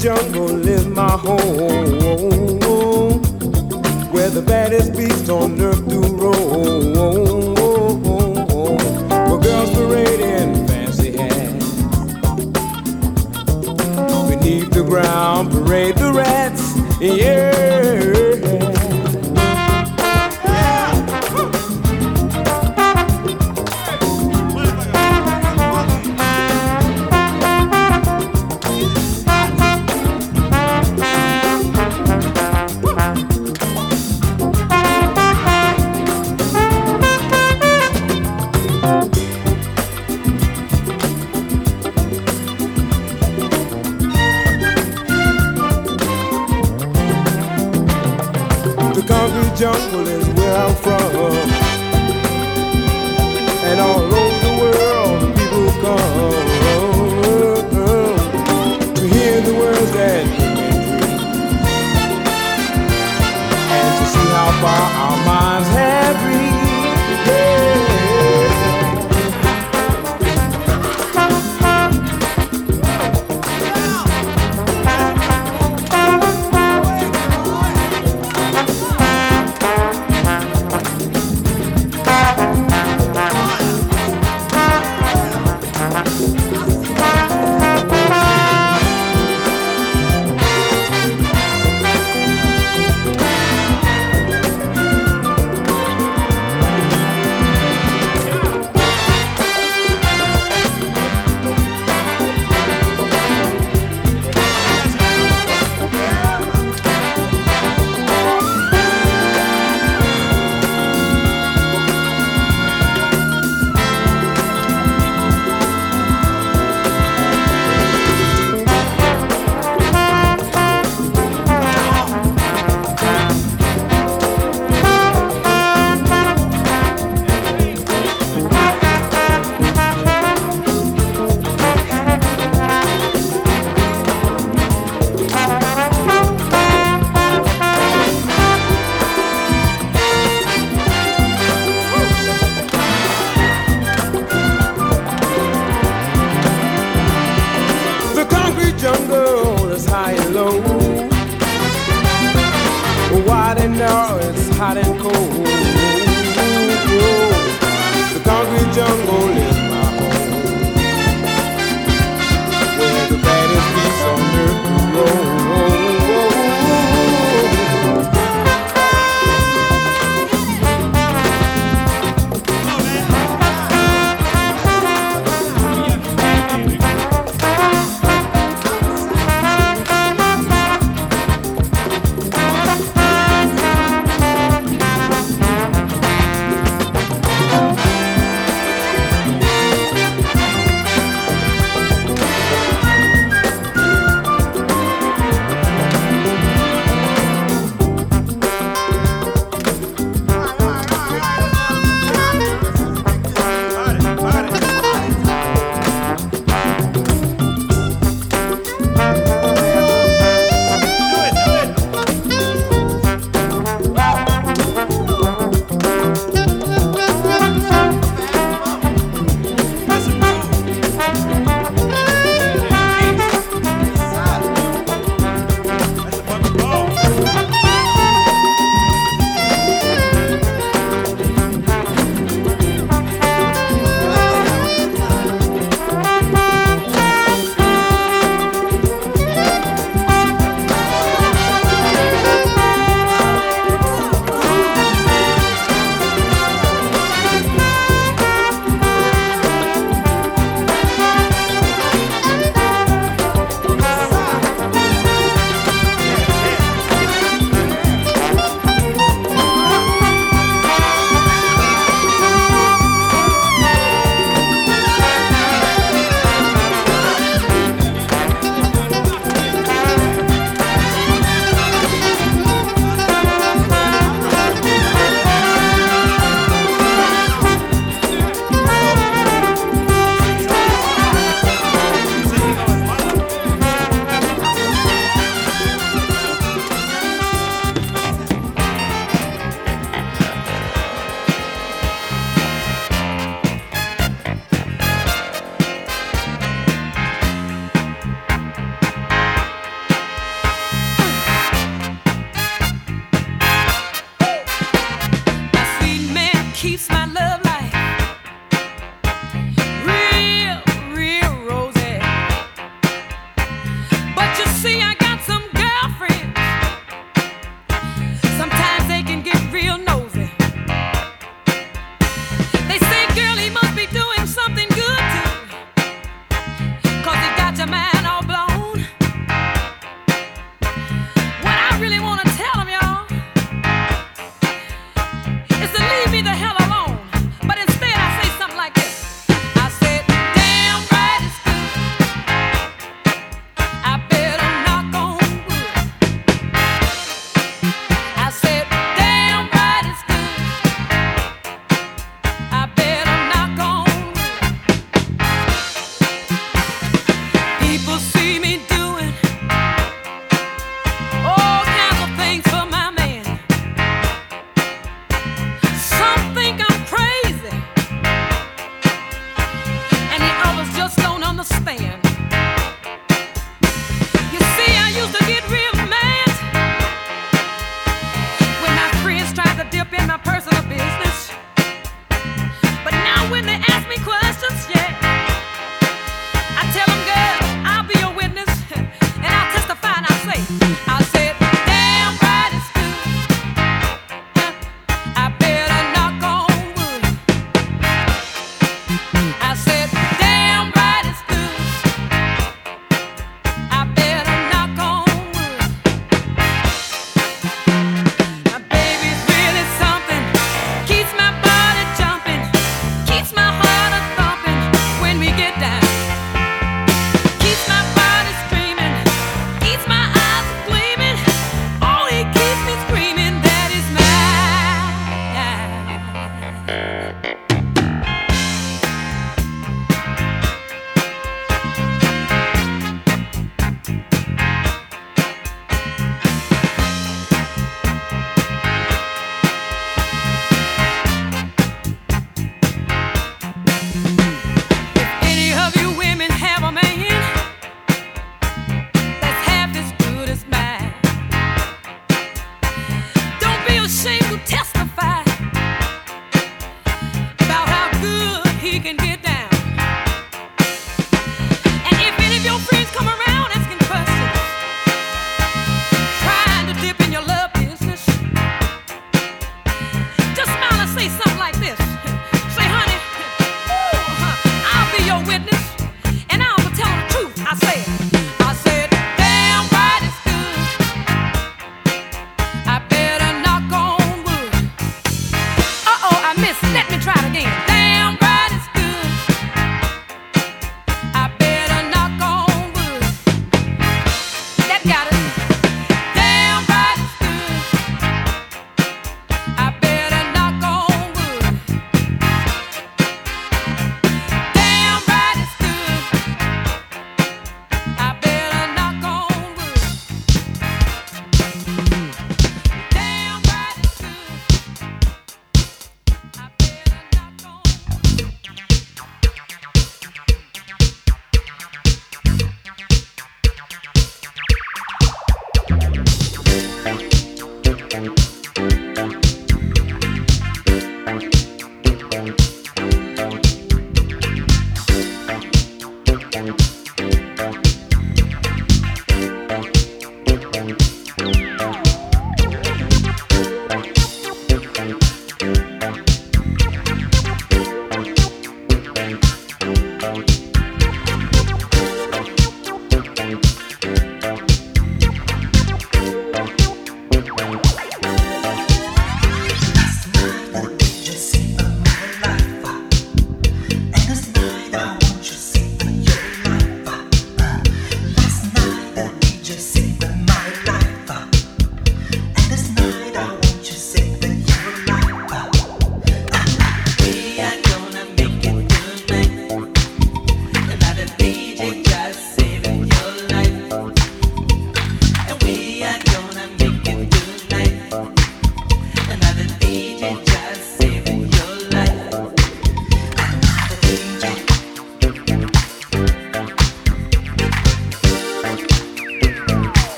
jungle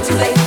a fire.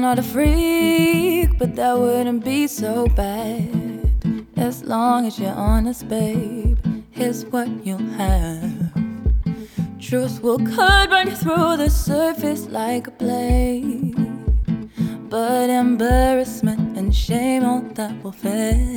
not a freak, but that wouldn't be so bad. As long as you're honest, babe, here's what you'll have. Truth will cut right through the surface like a blade. But embarrassment and shame, all that will fade.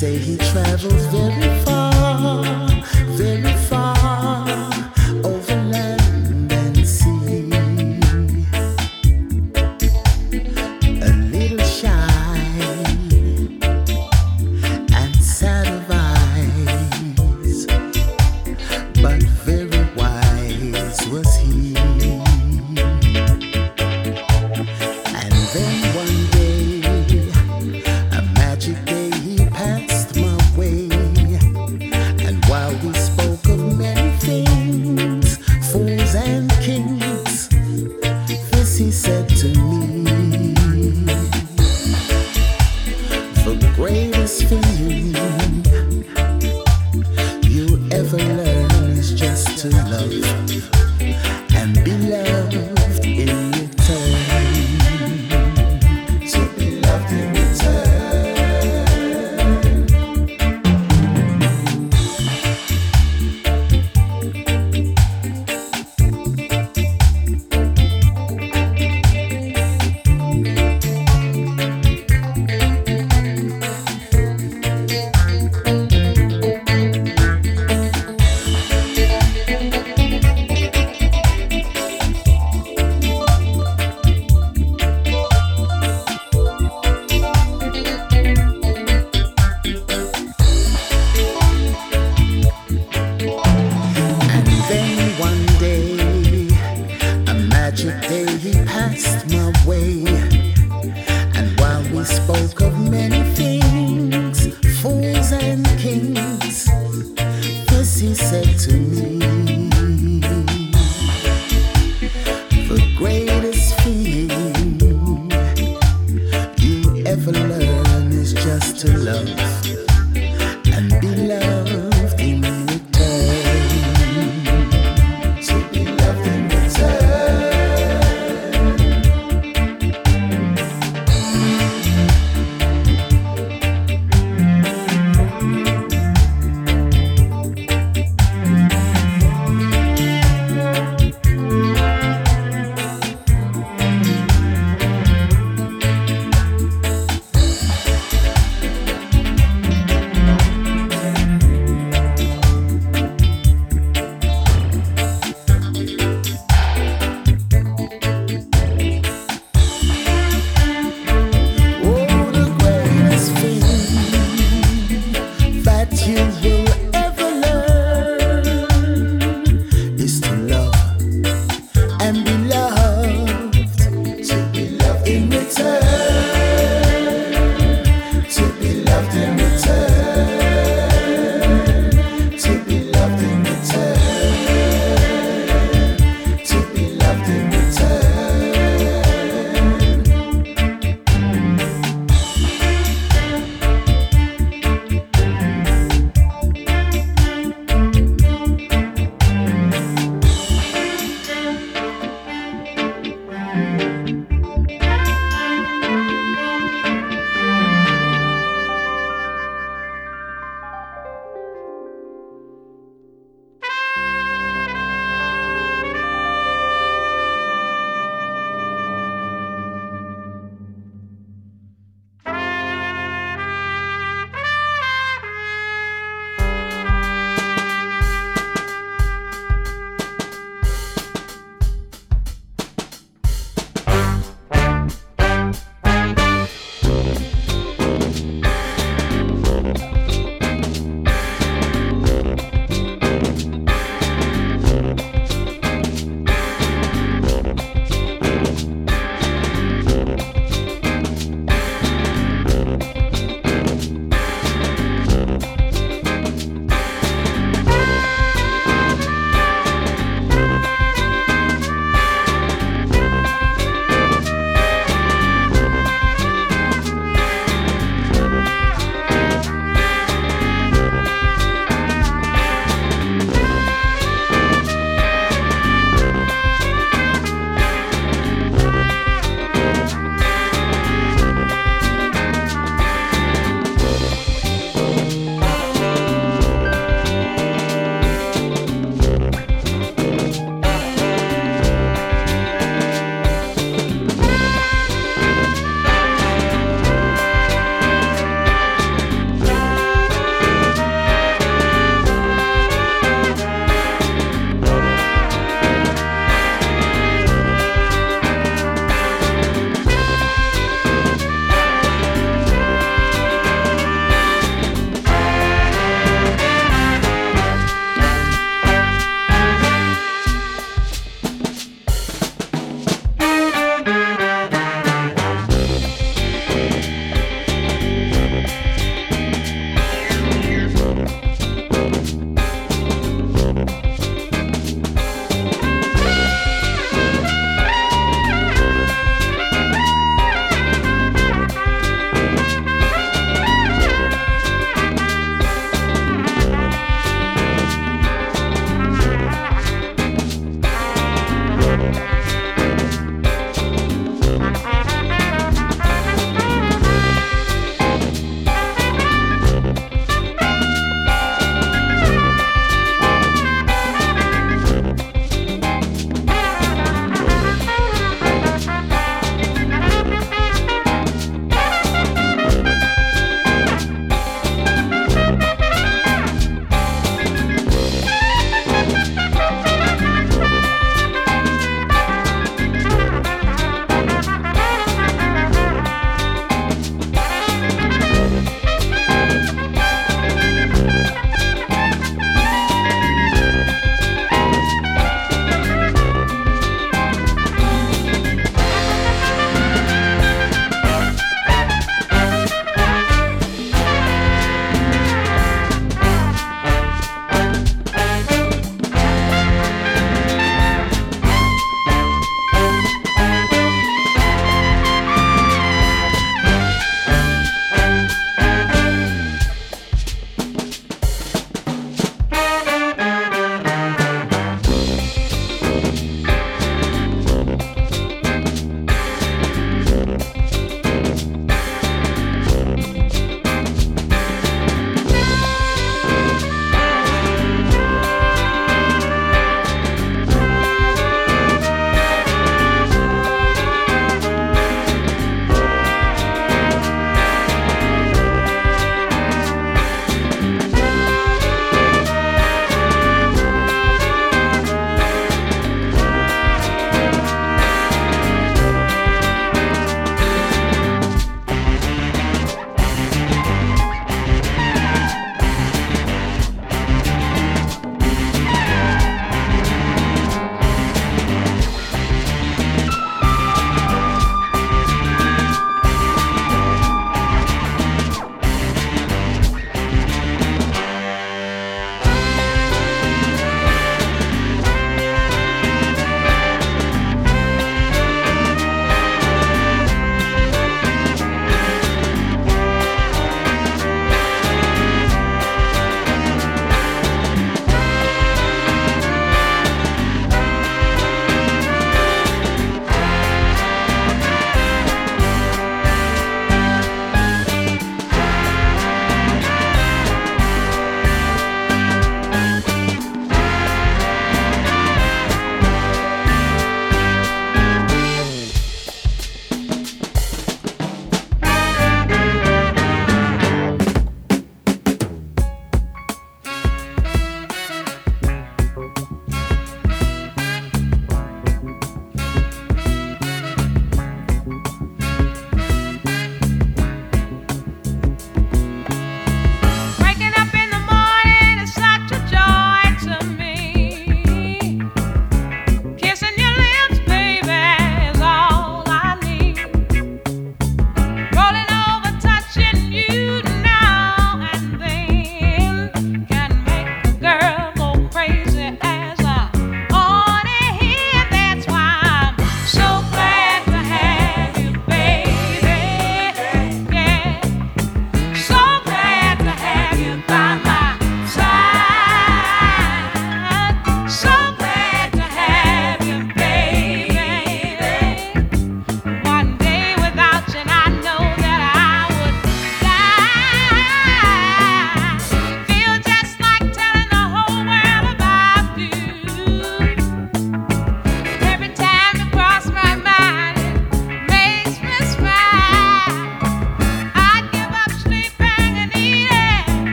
say he travels very far.